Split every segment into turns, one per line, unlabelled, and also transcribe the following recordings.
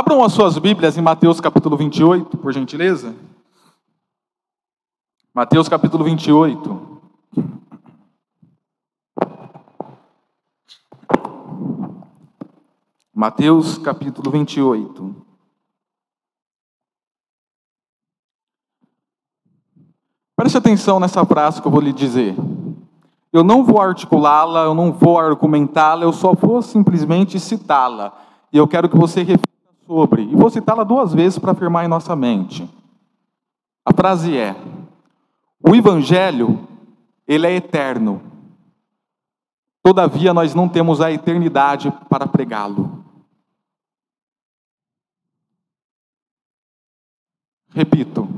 Abram as suas Bíblias em Mateus capítulo 28, por gentileza. Mateus capítulo 28. Mateus capítulo 28. Preste atenção nessa frase que eu vou lhe dizer. Eu não vou articulá-la, eu não vou argumentá-la, eu só vou simplesmente citá-la. E eu quero que você reflita sobre. E vou citá-la duas vezes para afirmar em nossa mente. A frase é: O evangelho, ele é eterno. Todavia nós não temos a eternidade para pregá-lo. Repito.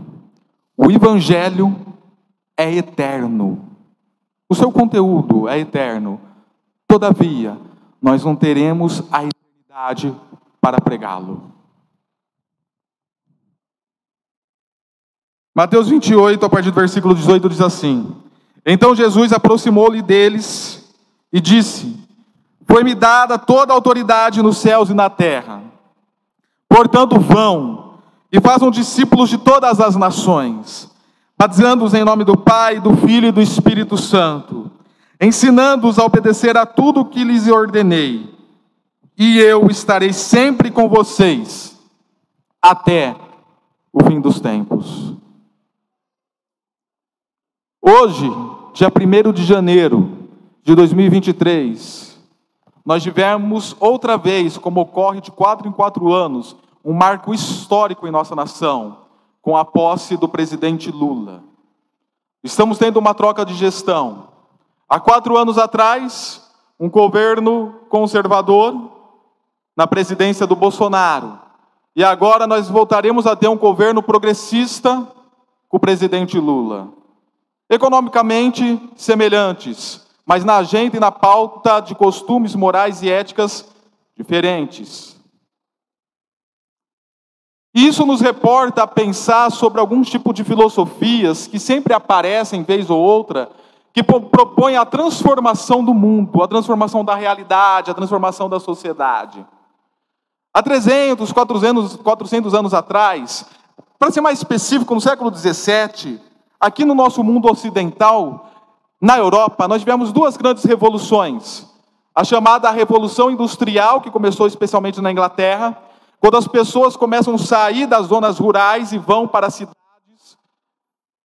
O evangelho é eterno. O seu conteúdo é eterno. Todavia, nós não teremos a eternidade para pregá-lo. Mateus 28, a partir do versículo 18, diz assim: Então Jesus aproximou-lhe deles e disse: Foi-me dada toda a autoridade nos céus e na terra. Portanto, vão e façam discípulos de todas as nações, batizando-os em nome do Pai, do Filho e do Espírito Santo, ensinando-os a obedecer a tudo o que lhes ordenei e eu estarei sempre com vocês até o fim dos tempos. Hoje, dia 1 de janeiro de 2023, nós tivemos outra vez, como ocorre de quatro em quatro anos, um marco histórico em nossa nação, com a posse do presidente Lula. Estamos tendo uma troca de gestão. Há quatro anos atrás, um governo conservador na presidência do Bolsonaro. E agora nós voltaremos a ter um governo progressista com o presidente Lula. Economicamente semelhantes, mas na agenda e na pauta de costumes morais e éticas diferentes. Isso nos reporta a pensar sobre alguns tipos de filosofias que sempre aparecem vez ou outra, que propõem a transformação do mundo, a transformação da realidade, a transformação da sociedade. Há 300, 400, 400 anos atrás, para ser mais específico, no século 17, aqui no nosso mundo ocidental, na Europa, nós tivemos duas grandes revoluções. A chamada Revolução Industrial, que começou especialmente na Inglaterra, quando as pessoas começam a sair das zonas rurais e vão para as cidades,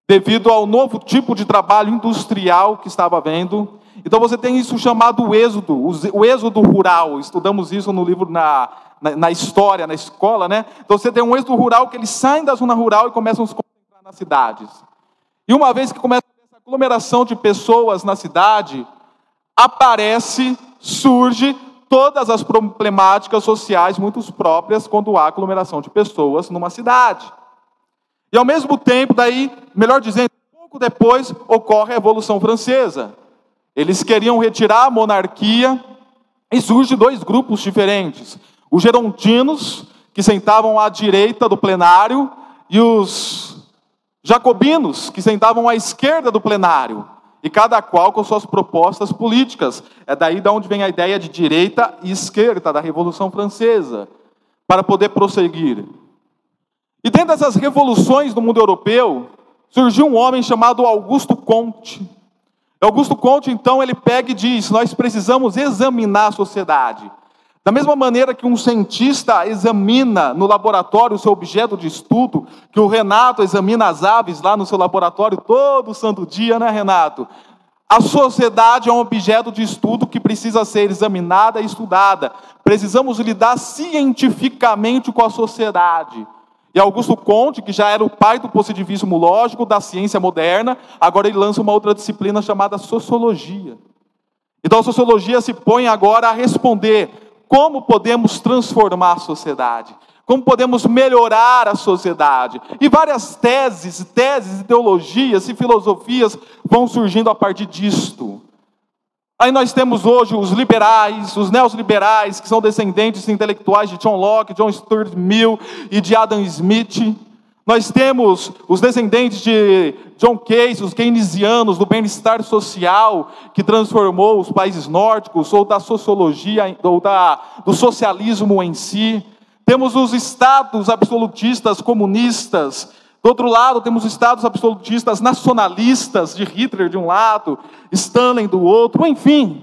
devido ao novo tipo de trabalho industrial que estava havendo. Então você tem isso chamado êxodo, o êxodo rural. Estudamos isso no livro na na, história, na escola, né? Então você tem um êxodo rural que eles saem da zona rural e começam a se concentrar nas cidades. E uma vez que começa essa aglomeração de pessoas na cidade, aparece, surge todas as problemáticas sociais muito próprias quando há aglomeração de pessoas numa cidade. E ao mesmo tempo, daí, melhor dizendo, pouco depois ocorre a Revolução Francesa. Eles queriam retirar a monarquia e surgem dois grupos diferentes. Os gerontinos, que sentavam à direita do plenário, e os jacobinos, que sentavam à esquerda do plenário, e cada qual com suas propostas políticas. É daí da onde vem a ideia de direita e esquerda da Revolução Francesa, para poder prosseguir. E dentro dessas revoluções do mundo europeu, surgiu um homem chamado Augusto Comte. Augusto Comte, então, ele pega e diz: Nós precisamos examinar a sociedade. Da mesma maneira que um cientista examina no laboratório o seu objeto de estudo, que o Renato examina as aves lá no seu laboratório todo santo dia, né, Renato? A sociedade é um objeto de estudo que precisa ser examinada e estudada. Precisamos lidar cientificamente com a sociedade. E Augusto Conte, que já era o pai do positivismo lógico, da ciência moderna, agora ele lança uma outra disciplina chamada sociologia. Então a sociologia se põe agora a responder como podemos transformar a sociedade, como podemos melhorar a sociedade. E várias teses, teses, ideologias e filosofias vão surgindo a partir disto. Aí nós temos hoje os liberais, os neoliberais, que são descendentes intelectuais de John Locke, John Stuart Mill e de Adam Smith. Nós temos os descendentes de John Case, os keynesianos do bem-estar social, que transformou os países nórdicos, ou da sociologia, ou da, do socialismo em si. temos os estados absolutistas comunistas, do outro lado, temos os estados absolutistas nacionalistas, de Hitler de um lado, Stalin do outro, enfim,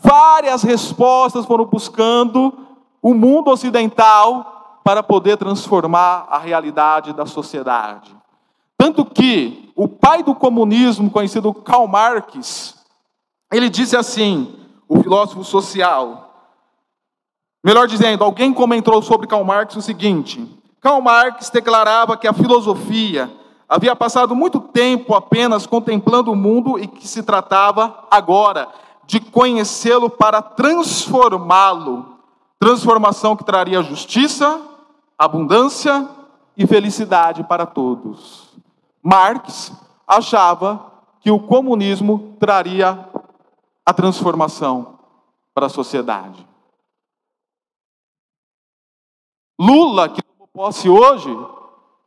várias respostas foram buscando o mundo ocidental para poder transformar a realidade da sociedade. Tanto que o pai do comunismo, conhecido Karl Marx, ele disse assim, o filósofo social, melhor dizendo, alguém comentou sobre Karl Marx o seguinte: Karl Marx declarava que a filosofia havia passado muito tempo apenas contemplando o mundo e que se tratava agora de conhecê-lo para transformá-lo. Transformação que traria justiça, abundância e felicidade para todos. Marx achava que o comunismo traria a transformação para a sociedade. Lula, que tomou posse hoje,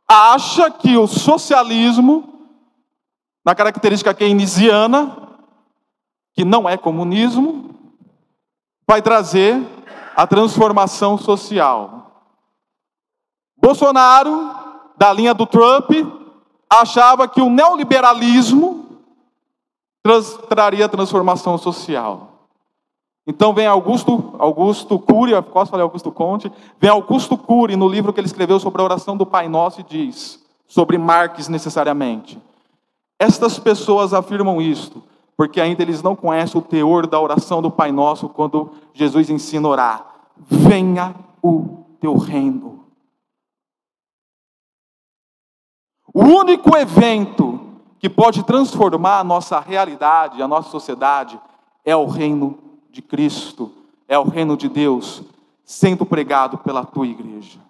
acha que o socialismo, na característica keynesiana, que não é comunismo, vai trazer a transformação social. Bolsonaro, da linha do Trump, achava que o neoliberalismo trans, traria transformação social. Então vem Augusto, Augusto Cury, posso falar Augusto Conte? Vem Augusto Cury no livro que ele escreveu sobre a oração do Pai Nosso e diz, sobre Marx necessariamente. Estas pessoas afirmam isto, porque ainda eles não conhecem o teor da oração do Pai Nosso quando Jesus ensina a orar. Venha o teu reino. O único evento que pode transformar a nossa realidade, a nossa sociedade, é o reino de Cristo, é o reino de Deus sendo pregado pela tua igreja.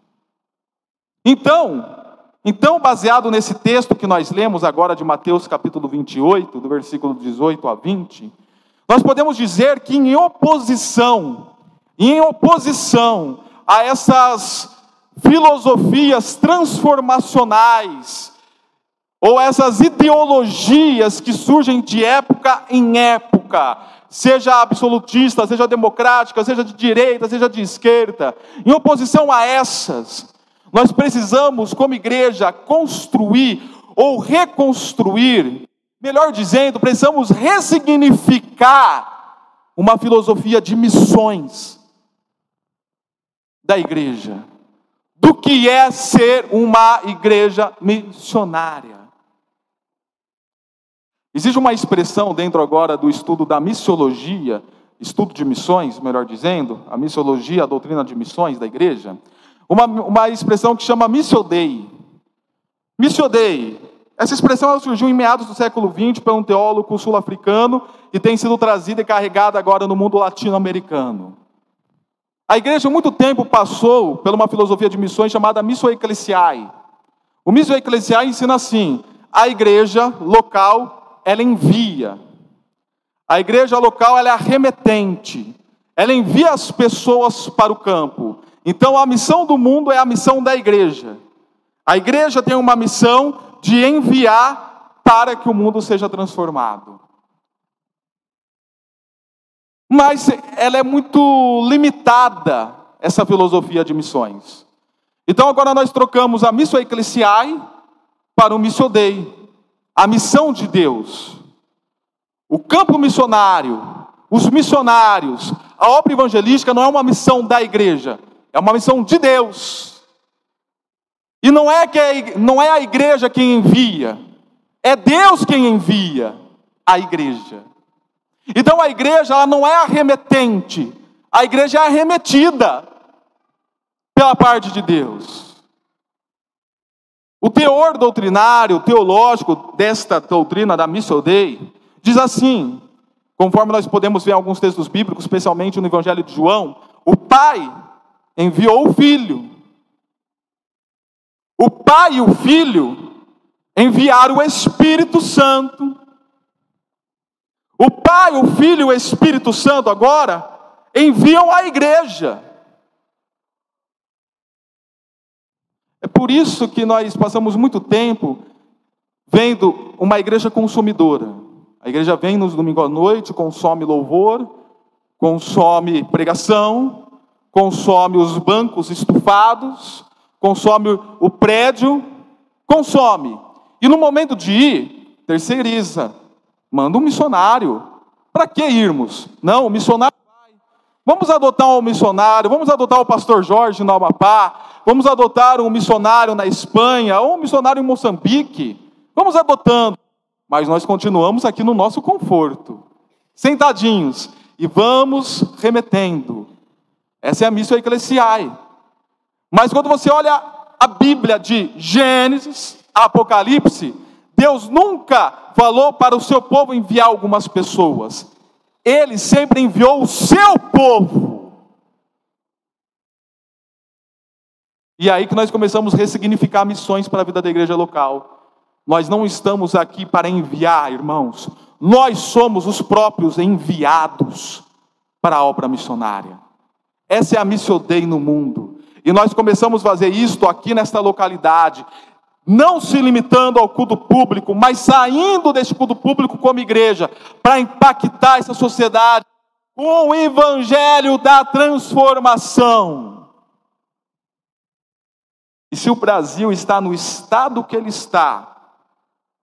Então, então baseado nesse texto que nós lemos agora de Mateus capítulo 28, do versículo 18 a 20, nós podemos dizer que em oposição, em oposição a essas filosofias transformacionais, ou essas ideologias que surgem de época em época, seja absolutista, seja democrática, seja de direita, seja de esquerda, em oposição a essas, nós precisamos, como igreja, construir ou reconstruir, melhor dizendo, precisamos ressignificar uma filosofia de missões da igreja, do que é ser uma igreja missionária. Existe uma expressão dentro agora do estudo da missiologia, estudo de missões, melhor dizendo, a missiologia, a doutrina de missões da igreja, uma, uma expressão que chama Missio Dei. Missio Dei. Essa expressão surgiu em meados do século XX por um teólogo sul-africano e tem sido trazida e carregada agora no mundo latino-americano. A igreja, muito tempo, passou por uma filosofia de missões chamada Missio Ecclesiae. O Missio Ecclesiae ensina assim: a igreja local ela envia. A igreja local ela é arremetente. Ela envia as pessoas para o campo. Então a missão do mundo é a missão da igreja. A igreja tem uma missão de enviar para que o mundo seja transformado. Mas ela é muito limitada, essa filosofia de missões. Então agora nós trocamos a missão eclesiai para o missio dei a missão de Deus, o campo missionário, os missionários, a obra evangelística não é uma missão da igreja, é uma missão de Deus. E não é que a, não é a igreja quem envia, é Deus quem envia a igreja. Então a igreja ela não é arremetente, a igreja é arremetida pela parte de Deus. O teor doutrinário, teológico desta doutrina da Missio Dei diz assim, conforme nós podemos ver em alguns textos bíblicos, especialmente no Evangelho de João, o Pai enviou o Filho. O Pai e o Filho enviaram o Espírito Santo. O Pai, o Filho e o Espírito Santo agora enviam a igreja. É por isso que nós passamos muito tempo vendo uma igreja consumidora. A igreja vem nos domingos à noite, consome louvor, consome pregação, consome os bancos estufados, consome o prédio, consome. E no momento de ir, terceiriza, manda um missionário. Para que irmos? Não, o missionário vai. Vamos adotar um missionário, vamos adotar o pastor Jorge no Amapá, vamos adotar um missionário na Espanha, ou um missionário em Moçambique. Vamos adotando. Mas nós continuamos aqui no nosso conforto, sentadinhos, e vamos remetendo. Essa é a missão eclesiai. Mas quando você olha a Bíblia de Gênesis, Apocalipse, Deus nunca falou para o seu povo enviar algumas pessoas. Ele sempre enviou o seu povo. E é aí que nós começamos a ressignificar missões para a vida da igreja local. Nós não estamos aqui para enviar, irmãos. Nós somos os próprios enviados para a obra missionária. Essa é a Missio Dei no mundo. E nós começamos a fazer isto aqui nesta localidade, não se limitando ao culto público, mas saindo deste culto público como igreja, para impactar essa sociedade com o evangelho da transformação. E se o Brasil está no estado que ele está,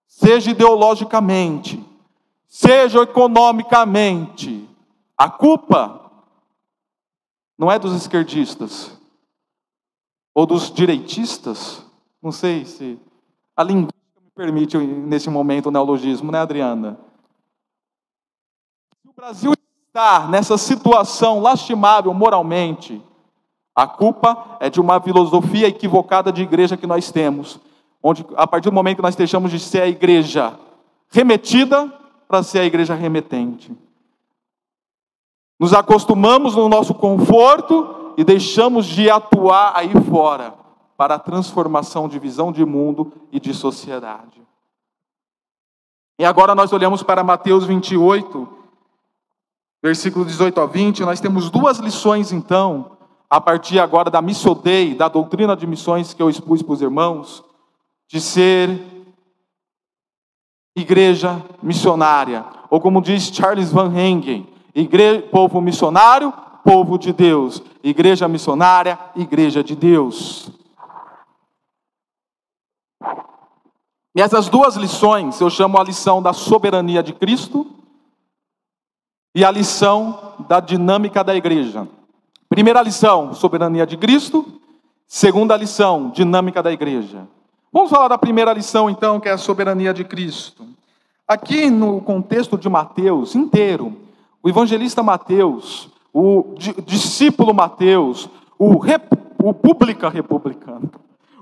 seja ideologicamente, seja economicamente, a culpa não é dos esquerdistas ou dos direitistas, não sei se a linguística me permite nesse momento o neologismo, né, Adriana? Se o Brasil está nessa situação lastimável moralmente, a culpa é de uma filosofia equivocada de igreja que nós temos, onde a partir do momento que nós deixamos de ser a igreja remetida para ser a igreja remetente. Nos acostumamos no nosso conforto e deixamos de atuar aí fora para a transformação de visão de mundo e de sociedade. E agora nós olhamos para Mateus 28, versículo 18 a 20, nós temos duas lições então, a partir agora da Missio Dei, da doutrina de missões que eu expus para os irmãos, de ser igreja missionária, ou como diz Charles Van Hengen, igreja, povo missionário, povo de Deus, igreja missionária, igreja de Deus. E essas duas lições eu chamo a lição da soberania de Cristo e a lição da dinâmica da igreja. Primeira lição, soberania de Cristo. Segunda lição, dinâmica da igreja. Vamos falar da primeira lição, então, que é a soberania de Cristo. Aqui no contexto de Mateus inteiro, o evangelista Mateus, o discípulo Mateus, o, rep, o publica republicano,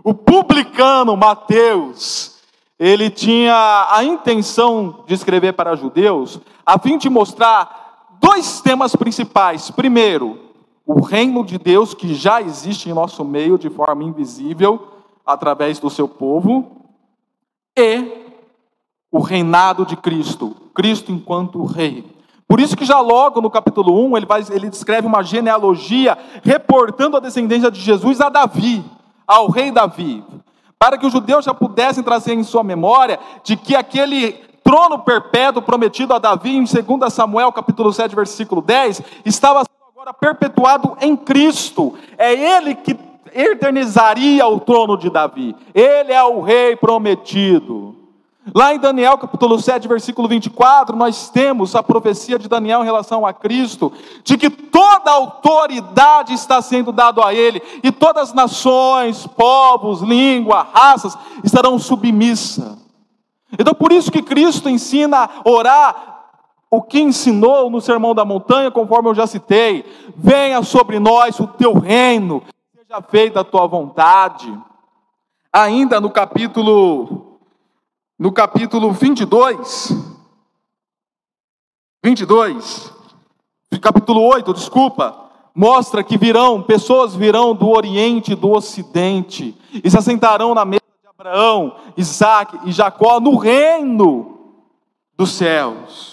o publicano Mateus, ele tinha a intenção de escrever para judeus, a fim de mostrar dois temas principais. Primeiro, o reino de Deus que já existe em nosso meio de forma invisível através do seu povo, e o reinado de Cristo, Cristo enquanto rei. Por isso que já logo no capítulo 1, ele, vai, ele descreve uma genealogia reportando a descendência de Jesus a Davi, ao rei Davi, para que os judeus já pudessem trazer em sua memória de que aquele trono perpétuo prometido a Davi em 2 Samuel capítulo 7, versículo 10, estava agora perpetuado em Cristo. É ele que eternizaria o trono de Davi. Ele é o rei prometido. Lá em Daniel capítulo 7, versículo 24, nós temos a profecia de Daniel em relação a Cristo, de que toda autoridade está sendo dada a Ele, e todas as nações, povos, língua, raças estarão submissas. Então por isso que Cristo ensina a orar o que ensinou no Sermão da Montanha, conforme eu já citei: venha sobre nós o teu reino, seja feita a tua vontade. Ainda no capítulo no capítulo 22 22 capítulo 8, desculpa, mostra que virão, pessoas virão do oriente e do ocidente e se assentarão na mesa de Abraão, Isaac e Jacó no reino dos céus.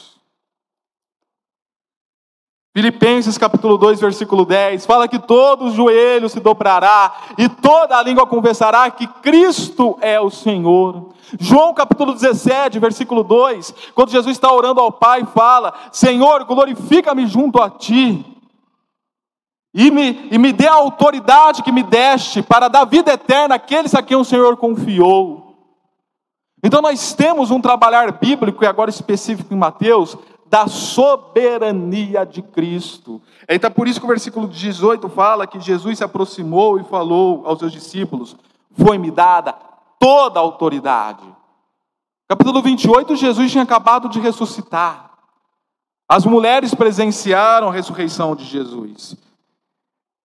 Filipenses capítulo 2, versículo 10, fala que todo joelho se dobrará e toda a língua confessará que Cristo é o Senhor. João capítulo 17, versículo 2, quando Jesus está orando ao Pai, fala: Senhor, glorifica-me junto a ti. e me, e me dê a autoridade que me deste para dar vida eterna àqueles a quem o Senhor confiou. Então nós temos um trabalhar bíblico, e agora específico em Mateus, da soberania de Cristo. Então por isso que o versículo 18 fala que Jesus se aproximou e falou aos seus discípulos: Foi-me dada toda a autoridade. Capítulo 28, Jesus tinha acabado de ressuscitar. As mulheres presenciaram a ressurreição de Jesus.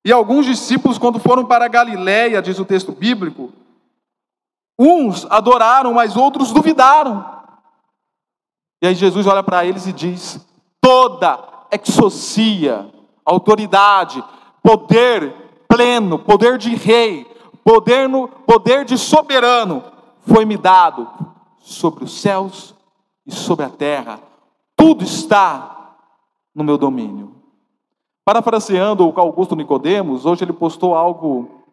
E alguns discípulos, quando foram para Galiléia, diz o texto bíblico, uns adoraram, mas outros duvidaram. E aí Jesus olha para eles e diz: toda exocia, autoridade, poder pleno, poder de rei, poder, no, poder de soberano, foi-me dado sobre os céus e sobre a terra. Tudo está no meu domínio. Parafraseando o Augusto Nicodemos, hoje ele postou algo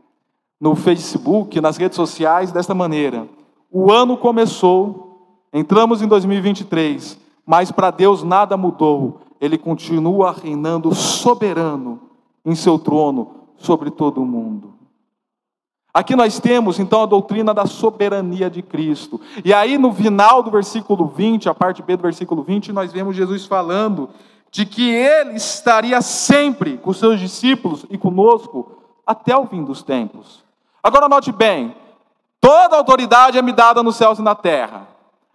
no Facebook, nas redes sociais, desta maneira: O ano começou, entramos em 2023, mas para Deus nada mudou. Ele continua reinando soberano em seu trono sobre todo o mundo. Aqui nós temos então a doutrina da soberania de Cristo. E aí no final do versículo 20, a parte B do versículo 20, nós vemos Jesus falando de que ele estaria sempre com seus discípulos e conosco até o fim dos tempos. Agora note bem, toda autoridade é me dada nos céus e na terra.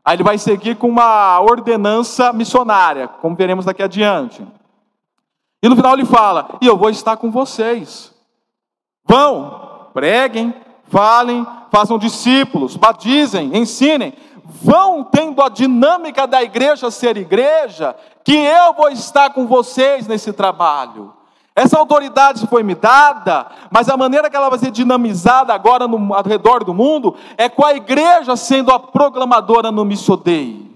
Aí ele vai seguir com uma ordenança missionária, como veremos daqui adiante. E no final ele fala: "E eu vou estar com vocês. Vão, preguem, falem, façam discípulos, batizem, ensinem, vão tendo a dinâmica da igreja ser igreja, que eu vou estar com vocês nesse trabalho. Essa autoridade foi me dada, mas a maneira que ela vai ser dinamizada agora no, ao redor do mundo é com a igreja sendo a proclamadora no Missodei.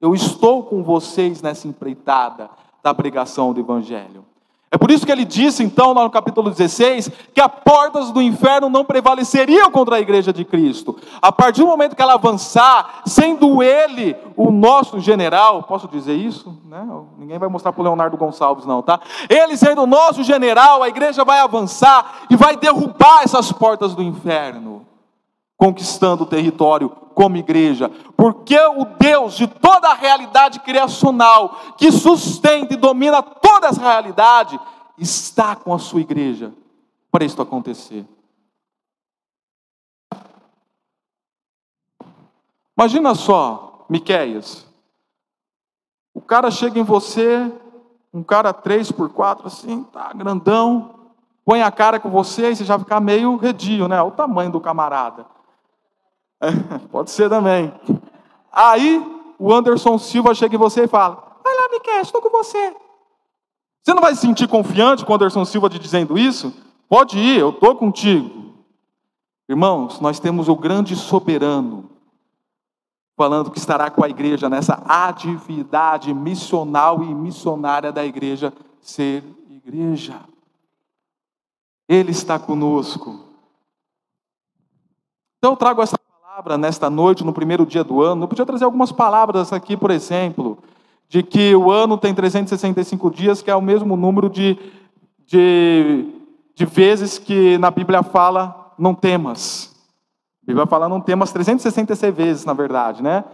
Eu estou com vocês nessa empreitada da pregação do Evangelho. É por isso que ele disse, então, no capítulo 16, que as portas do inferno não prevaleceriam contra a igreja de Cristo. A partir do momento que ela avançar, sendo ele o nosso general, posso dizer isso? Né? Ninguém vai mostrar para o Leonardo Gonçalves, não, tá? Ele sendo o nosso general, a igreja vai avançar e vai derrubar essas portas do inferno conquistando o território como igreja, porque o Deus de toda a realidade criacional, que sustenta e domina toda essa realidade, está com a sua igreja para isso acontecer. Imagina só, Miqueias. O cara chega em você, um cara 3 por 4 assim, tá grandão, põe a cara com você e você já fica meio redio, né? O tamanho do camarada. Pode ser também. Aí o Anderson Silva chega em você e fala: Vai lá, Miquel, estou com você. Você não vai se sentir confiante com o Anderson Silva te dizendo isso? Pode ir, eu estou contigo. Irmãos, nós temos o grande soberano falando que estará com a igreja nessa atividade missional e missionária da igreja ser igreja. Ele está conosco. Então eu trago essa palavra nesta noite, no primeiro dia do ano. Eu podia trazer algumas palavras aqui, por exemplo, de que o ano tem 365 dias, que é o mesmo número de, de, de vezes que na Bíblia fala não temas. A Bíblia fala não temas 366 vezes, na verdade, né?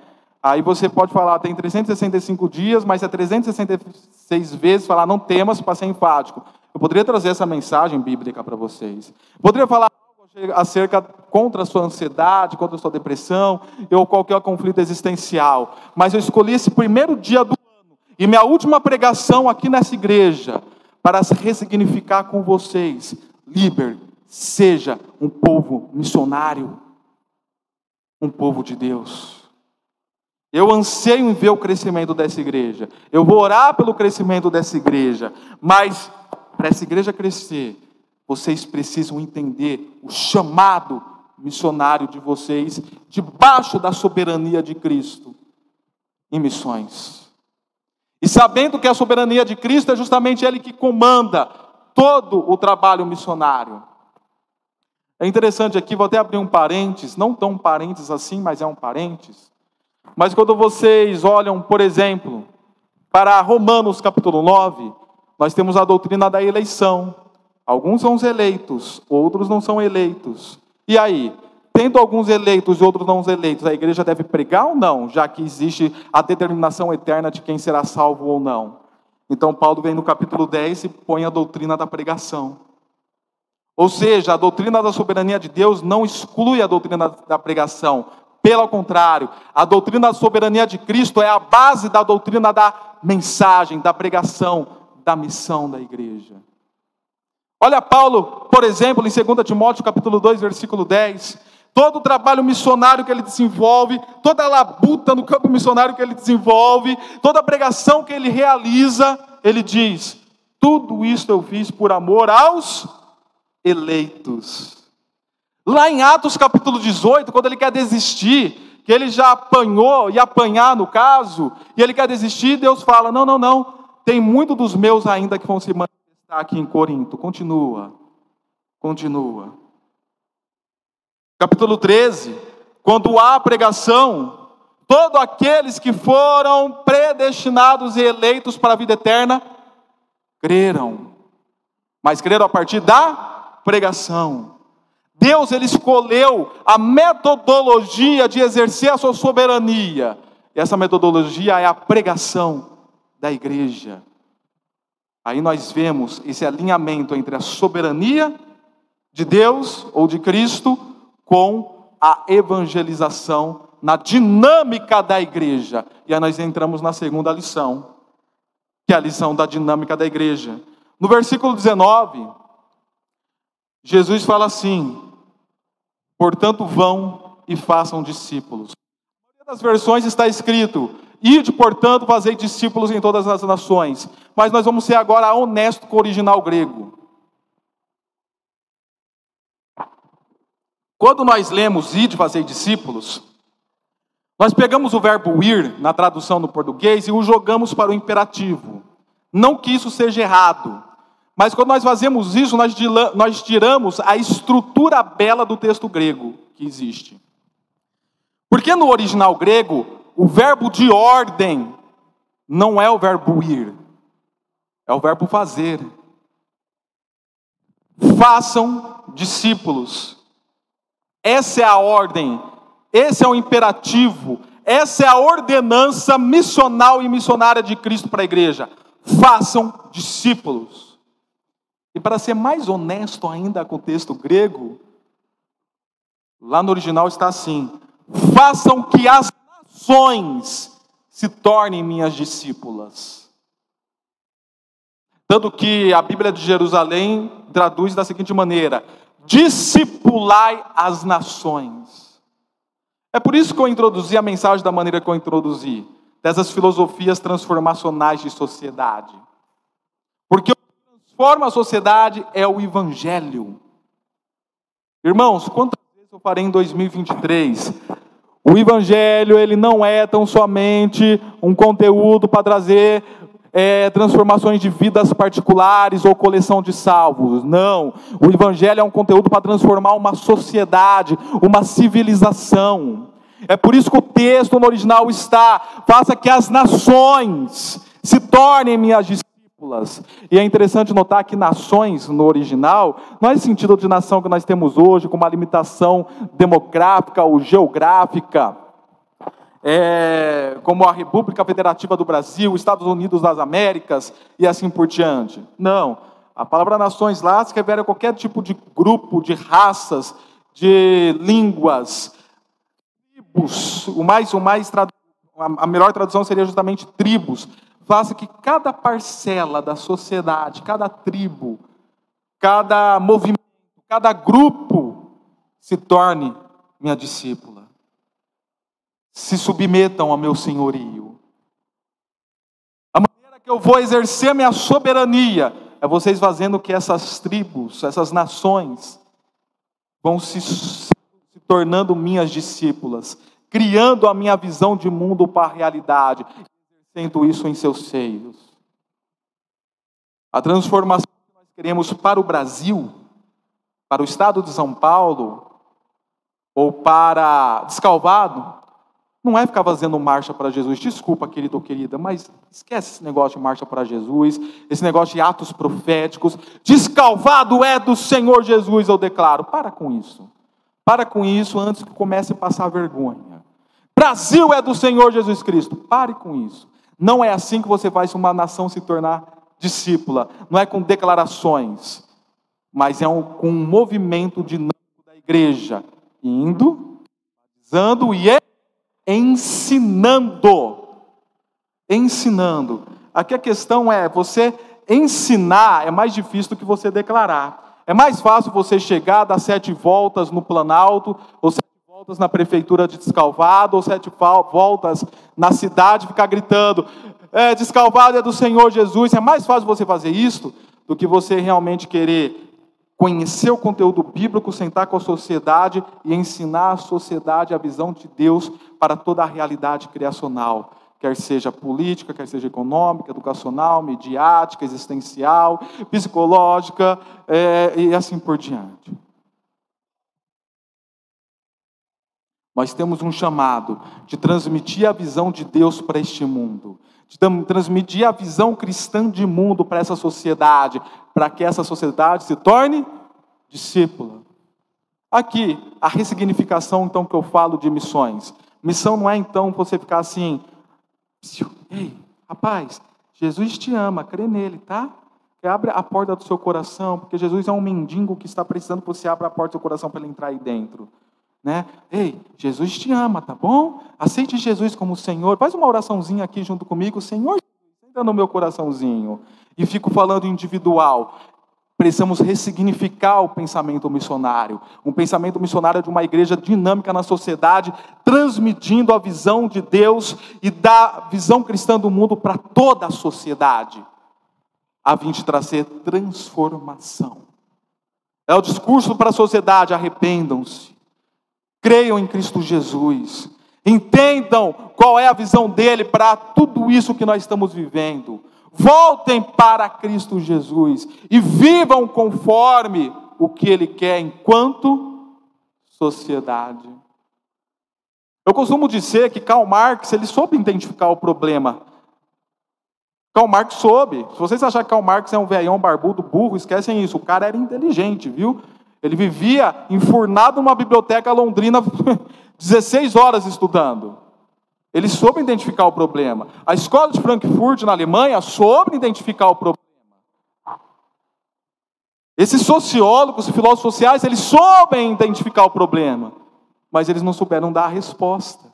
Aí você pode falar, tem 365 dias, mas é 366 vezes falar não temas para ser enfático. Eu poderia trazer essa mensagem bíblica para vocês. Poderia falar acerca contra a sua ansiedade, contra a sua depressão ou qualquer conflito existencial. Mas eu escolhi esse primeiro dia do ano e minha última pregação aqui nessa igreja para se ressignificar com vocês. Liber, seja um povo missionário, um povo de Deus. Eu anseio em ver o crescimento dessa igreja. Eu vou orar pelo crescimento dessa igreja. Mas para essa igreja crescer, vocês precisam entender o chamado missionário de vocês, debaixo da soberania de Cristo, em missões. E sabendo que a soberania de Cristo é justamente Ele que comanda todo o trabalho missionário. É interessante aqui, vou até abrir um parênteses, não tão parênteses assim, mas é um parênteses. Mas quando vocês olham, por exemplo, para Romanos capítulo 9, nós temos a doutrina da eleição. Alguns são os eleitos, outros não são eleitos. E aí? Tendo alguns eleitos e outros não eleitos, a igreja deve pregar ou não, já que existe a determinação eterna de quem será salvo ou não? Então, Paulo vem no capítulo 10 e põe a doutrina da pregação. Ou seja, a doutrina da soberania de Deus não exclui a doutrina da pregação. Pelo contrário, a doutrina da soberania de Cristo é a base da doutrina da mensagem, da pregação, da missão da igreja. Olha Paulo, por exemplo, em 2 Timóteo capítulo 2, versículo 10, todo o trabalho missionário que ele desenvolve, toda a labuta no campo missionário que ele desenvolve, toda a pregação que ele realiza, ele diz: tudo isso eu fiz por amor aos eleitos. Lá em Atos capítulo 18, quando ele quer desistir, que ele já apanhou e apanhar no caso, e ele quer desistir, Deus fala: não, não, não, tem muito dos meus ainda que vão se manifestar aqui em Corinto. Continua, continua. Capítulo 13, quando há pregação, todos aqueles que foram predestinados e eleitos para a vida eterna, creram. Mas creram a partir da pregação. Deus ele escolheu a metodologia de exercer a sua soberania. E essa metodologia é a pregação da igreja. Aí nós vemos esse alinhamento entre a soberania de Deus ou de Cristo com a evangelização na dinâmica da igreja. E aí nós entramos na segunda lição, que é a lição da dinâmica da igreja. No versículo 19, Jesus fala assim: portanto, vão e façam discípulos. Maioria das versões está escrito: ide, portanto, fazei discípulos em todas as nações. Mas nós vamos ser agora honesto com o original grego. Quando nós lemos ide, fazei discípulos, nós pegamos o verbo ir na tradução no português e o jogamos para o imperativo. Não que isso seja errado, mas quando nós fazemos isso, nós tiramos a estrutura bela do texto grego que existe. Porque no original grego, o verbo de ordem não é o verbo ir, é o verbo fazer. Façam discípulos. Essa é a ordem, esse é o imperativo, essa é a ordenança missional e missionária de Cristo para a igreja. Façam discípulos. E para ser mais honesto ainda com o texto grego, lá no original está assim: façam que as nações se tornem minhas discípulas. Tanto que a Bíblia de Jerusalém traduz da seguinte maneira: discipulai as nações. É por isso que eu introduzi a mensagem da maneira que eu introduzi, dessas filosofias transformacionais de sociedade. Porque transforma a sociedade é o Evangelho. Irmãos, quantas vezes eu farei em 2023? O Evangelho, ele não é tão somente um conteúdo para trazer é, transformações de vidas particulares ou coleção de salvos. Não. O Evangelho é um conteúdo para transformar uma sociedade, uma civilização. É por isso que o texto no original está: faça que as nações se tornem minhas e é interessante notar que nações, no original, não é sentido de nação que nós temos hoje, com uma limitação demográfica ou geográfica, é, como a República Federativa do Brasil, Estados Unidos das Américas e assim por diante. Não. A palavra nações lá se refere a qualquer tipo de grupo, de raças, de línguas, tribos. O mais, o mais a melhor tradução seria justamente tribos, faça que cada parcela da sociedade, cada tribo, cada movimento, cada grupo se torne minha discípula. Se submetam ao meu senhorio. A maneira que eu vou exercer minha soberania é vocês fazendo que essas tribos, essas nações, vão se, se tornando minhas discípulas, criando a minha visão de mundo para a realidade tendo isso em seus seios. A transformação que nós queremos para o Brasil, para o estado de São Paulo, ou para Descalvado, Não é ficar fazendo marcha para Jesus. Desculpa, querido ou querida, mas esquece esse negócio de marcha para Jesus, esse negócio de atos proféticos. Descalvado é do Senhor Jesus, eu declaro. Para com isso. Para com isso antes que comece a passar vergonha. Brasil é do Senhor Jesus Cristo. Pare com isso. Não é assim que você faz uma nação se tornar discípula. Não é com declarações, mas é um, com um movimento dinâmico da igreja, indo, batizando e ensinando. Ensinando. Aqui a questão é: você ensinar é mais difícil do que você declarar. É mais fácil você chegar, dar sete voltas no Planalto, sete voltas na prefeitura de Descalvado, ou sete voltas na cidade, ficar gritando: é, Descalvado é do Senhor Jesus. É mais fácil você fazer isso do que você realmente querer conhecer o conteúdo bíblico, sentar com a sociedade e ensinar à sociedade a visão de Deus para toda a realidade criacional, quer seja política, quer seja econômica, educacional, midiática, existencial, psicológica é, e assim por diante. Nós temos um chamado de transmitir a visão de Deus para este mundo, de transmitir a visão cristã de mundo para essa sociedade, para que essa sociedade se torne discípula. Aqui, a ressignificação, então, que eu falo de missões. Missão não é, então, você ficar assim, ei, rapaz, Jesus te ama, crê nele, tá? Abre a porta do seu coração, porque Jesus é um mendigo que está precisando que você abra a porta do seu coração para ele entrar aí dentro. Né? Ei, Jesus te ama, tá bom? Aceite Jesus como Senhor. Faz uma oraçãozinha aqui junto comigo, Senhor, entra no meu coraçãozinho. E fico falando individual. Precisamos ressignificar o pensamento missionário. Um pensamento missionário de uma igreja dinâmica na sociedade, transmitindo a visão de Deus e da visão cristã do mundo para toda a sociedade, a fim de trazer transformação. É o discurso para a sociedade: arrependam-se, creiam em Cristo Jesus, entendam qual é a visão dele para tudo isso que nós estamos vivendo. Voltem para Cristo Jesus e vivam conforme o que ele quer enquanto sociedade. Eu costumo dizer que Karl Marx ele soube identificar o problema. Karl Marx soube. Se vocês acharem que Karl Marx é um velhão barbudo, burro, esquecem isso. O cara era inteligente, viu? Ele vivia enfurnado numa biblioteca londrina 16 horas estudando. Ele soube identificar o problema. A escola de Frankfurt, na Alemanha, soube identificar o problema. Esses sociólogos e filósofos sociais, eles soubem identificar o problema, mas eles não souberam dar a resposta,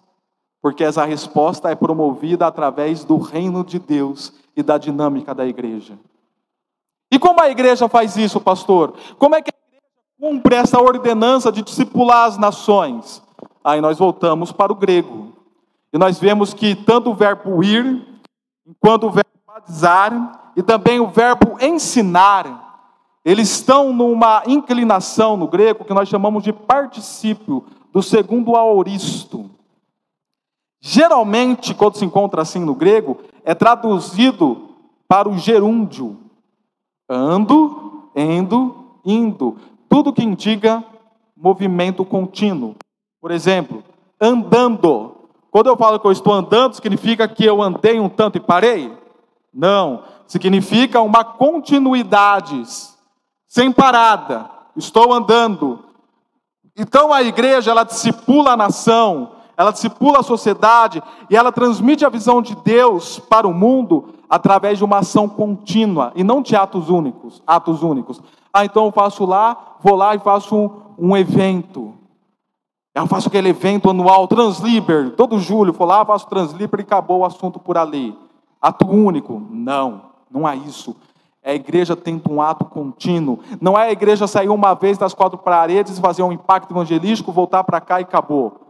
porque essa resposta é promovida através do reino de Deus e da dinâmica da igreja. E como a igreja faz isso, pastor? Como é que cumpre essa ordenança de discipular as nações? Aí nós voltamos para o grego. E nós vemos que tanto o verbo ir, quanto o verbo batizar, e também o verbo ensinar, eles estão numa inclinação no grego que nós chamamos de particípio, do segundo aoristo. Geralmente, quando se encontra assim no grego, é traduzido para o gerúndio. Ando, endo, indo tudo que indica movimento contínuo. Por exemplo, andando. Quando eu falo que eu estou andando, significa que eu andei um tanto e parei? Não. Significa uma continuidade, sem parada. Estou andando. Então a igreja, ela discipula a nação, ela discipula a sociedade e ela transmite a visão de Deus para o mundo através de uma ação contínua e não de atos únicos, atos únicos. Ah, então eu faço lá, vou lá e faço um, um evento. Eu faço aquele evento anual, Transliber, todo julho, vou lá, faço Transliber e acabou o assunto por ali. Ato único? Não, não é isso. A igreja tendo um ato contínuo. Não é a igreja sair uma vez das quatro paredes, fazer um impacto evangelístico, voltar para cá e acabou.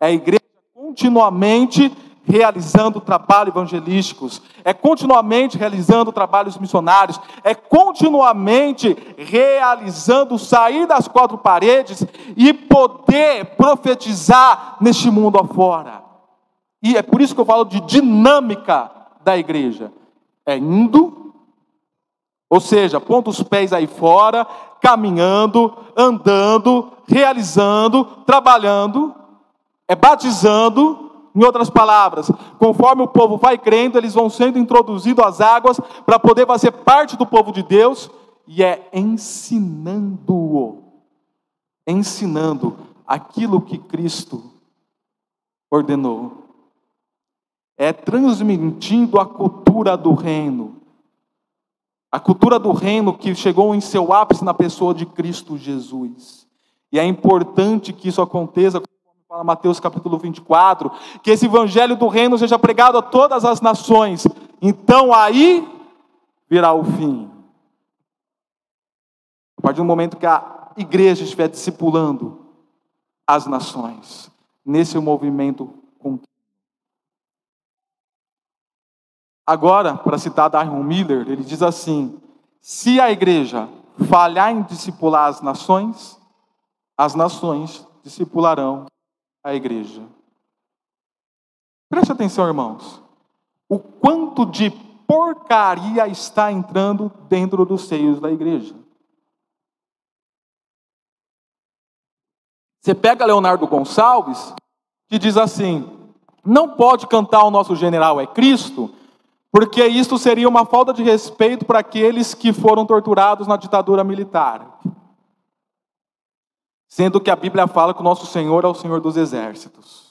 É a igreja continuamente realizando trabalhos evangelísticos, é continuamente realizando trabalhos missionários, é continuamente realizando sair das quatro paredes e poder profetizar neste mundo afora. E é por isso que eu falo de dinâmica da igreja. É indo, ou seja, ponta os pés aí fora, caminhando, andando, realizando, trabalhando, é batizando, Em outras palavras, conforme o povo vai crendo, eles vão sendo introduzidos às águas para poder fazer parte do povo de Deus, e é ensinando-o, ensinando aquilo que Cristo ordenou. É transmitindo a cultura do reino. A cultura do reino que chegou em seu ápice na pessoa de Cristo Jesus. E é importante que isso aconteça, fala Mateus capítulo 24, que esse evangelho do reino seja pregado a todas as nações. Então aí virá o fim. A partir do momento que a igreja estiver discipulando as nações, nesse movimento contínuo. Agora, para citar Darwin Miller, ele diz assim: se a igreja falhar em discipular as nações, as nações discipularão a igreja. Preste atenção, irmãos. O quanto de porcaria está entrando dentro dos seios da igreja. Você pega Leonardo Gonçalves, que diz assim: não pode cantar o nosso general é Cristo, porque isso seria uma falta de respeito para aqueles que foram torturados na ditadura militar. Sendo que a Bíblia fala que o nosso Senhor é o Senhor dos exércitos.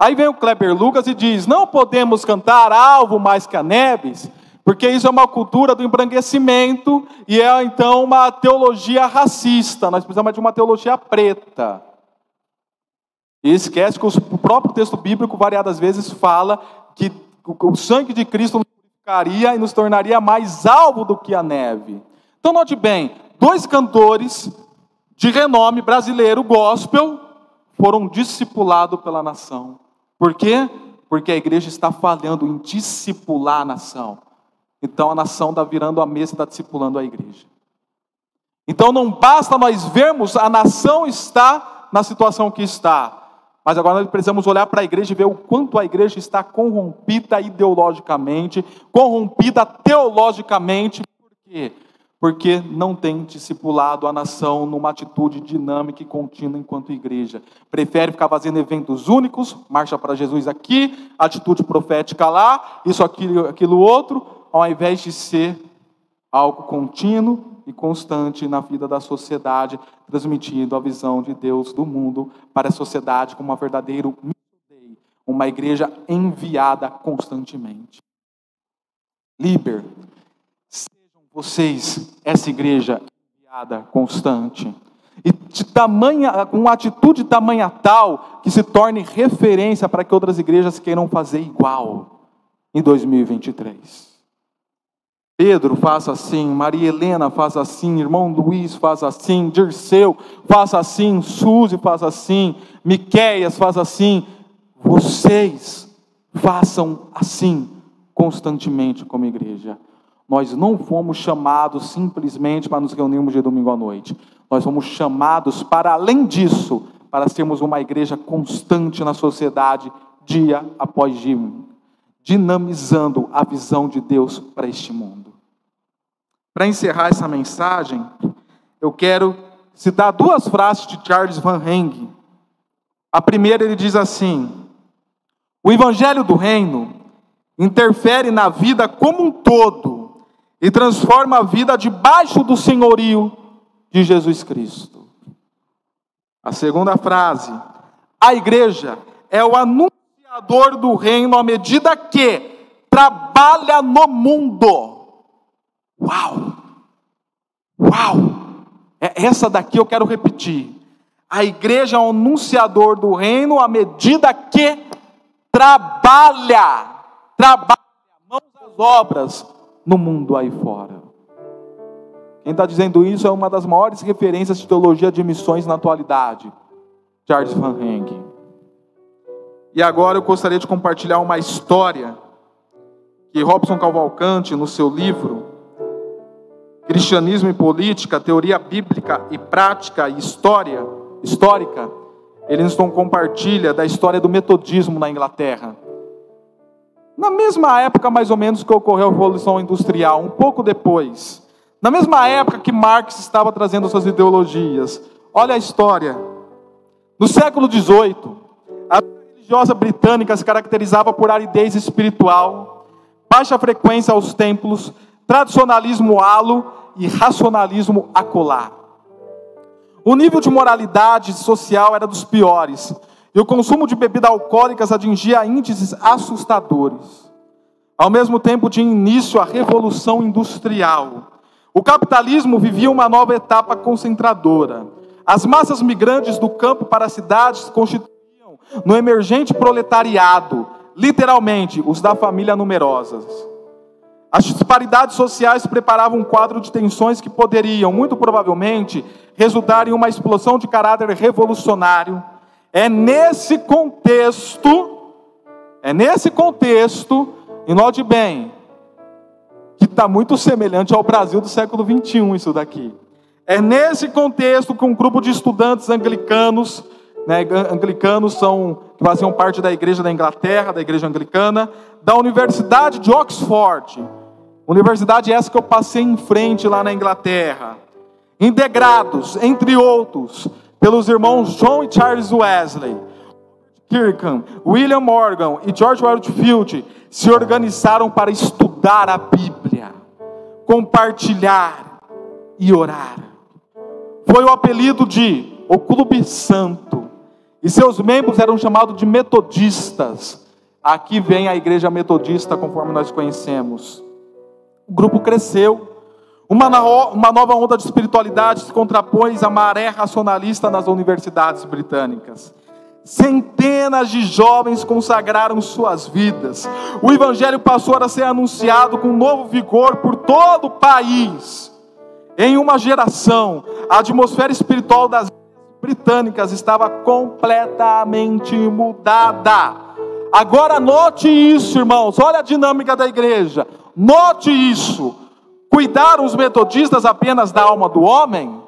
Aí vem o Kleber Lucas e diz: não podemos cantar alvo mais que a Nebes, porque isso é uma cultura do embranquecimento e é então uma teologia racista. Nós precisamos de uma teologia preta. E esquece que o próprio texto bíblico, variadas vezes, fala que o sangue de Cristo nos purificaria e nos tornaria mais alvo do que a neve. Então, note bem: dois cantores de renome brasileiro gospel foram discipulados pela nação. Por quê? Porque a igreja está falhando em discipular a nação. Então a nação está virando a mesa e está discipulando a igreja. Então não basta nós vermos a nação está na situação que está, mas agora nós precisamos olhar para a igreja e ver o quanto a igreja está corrompida ideologicamente, corrompida teologicamente. Por quê? Porque não tem discipulado a nação numa atitude dinâmica e contínua enquanto igreja. Prefere ficar fazendo eventos únicos, marcha para Jesus aqui, atitude profética lá, isso, aquilo, aquilo outro, ao invés de ser algo contínuo e constante na vida da sociedade, transmitindo a visão de Deus do mundo para a sociedade como uma verdadeira uma igreja enviada constantemente. Liber, vocês essa igreja enviada constante. E de tamanha, com uma atitude tamanha tal que se torne referência para que outras igrejas queiram fazer igual em 2023. Pedro faz assim, Maria Helena faz assim, irmão Luiz faz assim, Dirceu faz assim, Suzy faz assim, Miqueias faz assim. Vocês façam assim constantemente como igreja. Nós não fomos chamados simplesmente para nos reunirmos de domingo à noite. Nós fomos chamados para além disso, para sermos uma igreja constante na sociedade, dia após dia, dinamizando a visão de Deus para este mundo. Para encerrar essa mensagem, eu quero citar duas frases de Charles Van Heng. A primeira ele diz assim: O evangelho do reino interfere na vida como um todo e transforma a vida debaixo do senhorio de Jesus Cristo. A segunda frase: A igreja é o anunciador do reino à medida que trabalha no mundo Uau! Uau! É, essa daqui eu quero repetir. A igreja é um anunciador do reino à medida que trabalha, trabalha, mãos às obras no mundo aí fora. Quem está dizendo isso é uma das maiores referências de teologia de missões na atualidade, Charles Van Heng. E agora eu gostaria de compartilhar uma história que Robson Cavalcante, no seu livro, cristianismo e política, teoria bíblica e prática e história histórica, ele nos compartilha da história do metodismo na Inglaterra. Na mesma época, mais ou menos, que ocorreu a Revolução Industrial, um pouco depois, na mesma época que Marx estava trazendo suas ideologias, olha a história. No século XVIII, a religiosa britânica se caracterizava por aridez espiritual, baixa frequência aos templos, tradicionalismo halo e racionalismo acolá. O nível de moralidade social era dos piores, e o consumo de bebidas alcoólicas atingia índices assustadores. Ao mesmo tempo de início a revolução industrial, o capitalismo vivia uma nova etapa concentradora. As massas migrantes do campo para as cidades constituíam no emergente proletariado, literalmente os da família numerosas. As disparidades sociais preparavam um quadro de tensões que poderiam, muito provavelmente, resultar em uma explosão de caráter revolucionário. É nesse contexto, é nesse contexto, e note bem, que está muito semelhante ao Brasil do século 21, isso daqui. É nesse contexto que um grupo de estudantes anglicanos, né, anglicanos são que faziam parte da igreja da Inglaterra, da igreja anglicana, da Universidade de Oxford, Universidade essa que eu passei em frente lá na Inglaterra. Integrados, entre outros, pelos irmãos John e Charles Wesley, Kirkham, William Morgan e George Whitefield se organizaram para estudar a Bíblia, compartilhar e orar. Foi o apelido de o Clube Santo. E seus membros eram chamados de metodistas. Aqui vem a igreja metodista, conforme nós conhecemos. O grupo cresceu. Uma, uma nova onda de espiritualidade se contrapõe à maré racionalista nas universidades britânicas. Centenas de jovens consagraram suas vidas. O evangelho passou a ser anunciado com novo vigor por todo o país. Em uma geração, a atmosfera espiritual das britânicas estava completamente mudada. Agora note isso, irmãos. Olha a dinâmica da igreja. Note isso. Cuidaram os metodistas apenas da alma do homem?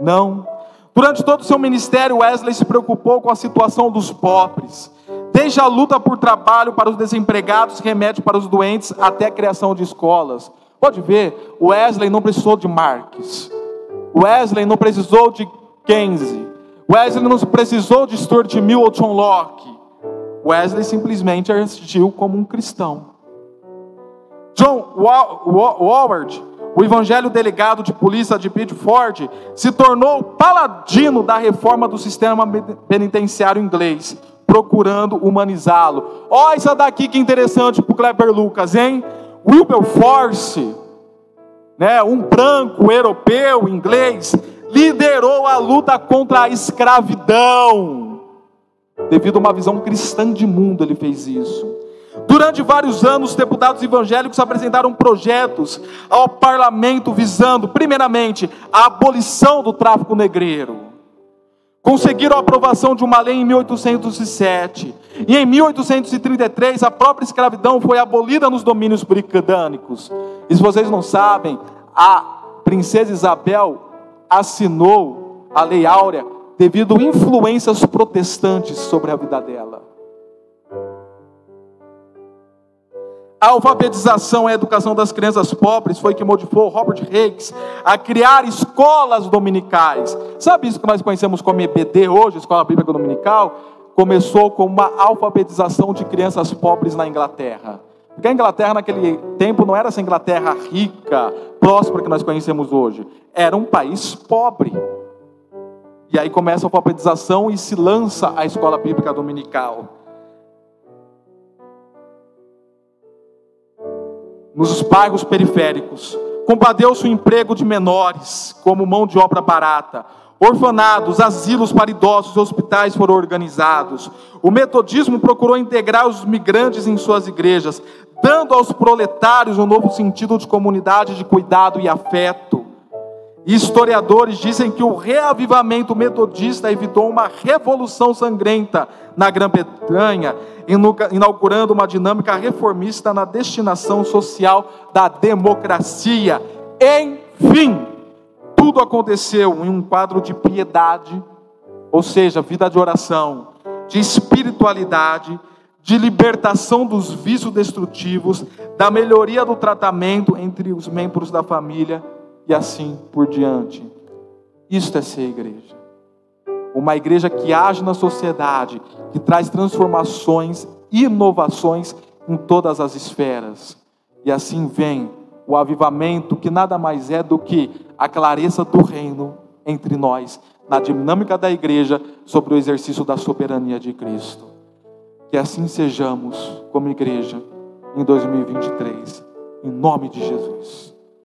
Não. Durante todo o seu ministério, Wesley se preocupou com a situação dos pobres. Desde a luta por trabalho para os desempregados, remédio para os doentes, até a criação de escolas. Pode ver, Wesley não precisou de Marx. Wesley não precisou de Keynes. Wesley não precisou de Stuart Mill ou John Locke. Wesley simplesmente agiu como um cristão. John Howard, o evangelho delegado de polícia de Bedford, se tornou paladino da reforma do sistema penitenciário inglês, procurando humanizá-lo. Olha isso daqui que interessante para o Kleber Lucas, hein? Wilberforce, né, um branco europeu, inglês, liderou a luta contra a escravidão. Devido a uma visão cristã de mundo, ele fez isso. Durante vários anos, deputados evangélicos apresentaram projetos ao parlamento visando, primeiramente, a abolição do tráfico negreiro. Conseguiram a aprovação de uma lei em 1807. E em 1833, a própria escravidão foi abolida nos domínios britânicos. E se vocês não sabem, a princesa Isabel assinou a Lei Áurea devido a influências protestantes sobre a vida dela. A alfabetização e a educação das crianças pobres foi que motivou Robert Hicks a criar escolas dominicais. Sabe isso que nós conhecemos como EBD hoje, Escola Bíblica Dominical? Começou com uma alfabetização de crianças pobres na Inglaterra. Porque a Inglaterra naquele tempo não era essa Inglaterra rica, próspera que nós conhecemos hoje. Era um país pobre. E aí começa a alfabetização e se lança a escola bíblica dominical. Nos bairros periféricos. Combateu-se o emprego de menores, como mão de obra barata. Orfanados, asilos para idosos e hospitais foram organizados. O metodismo procurou integrar os migrantes em suas igrejas, dando aos proletários um novo sentido de comunidade, de cuidado e afeto. Historiadores dizem que o reavivamento metodista evitou uma revolução sangrenta na Grã-Bretanha, inaugurando uma dinâmica reformista na destinação social da democracia. Enfim, tudo aconteceu em um quadro de piedade, ou seja, vida de oração, de espiritualidade, de libertação dos vícios destrutivos, da melhoria do tratamento entre os membros da família e assim por diante. Isto é ser igreja. uma igreja que age na sociedade, que traz transformações, inovações em todas as esferas. E assim vem o avivamento, que nada mais é do que a clareza do reino entre nós, na dinâmica da igreja, sobre o exercício da soberania de Cristo. Que assim sejamos como igreja em 2023, em nome de Jesus.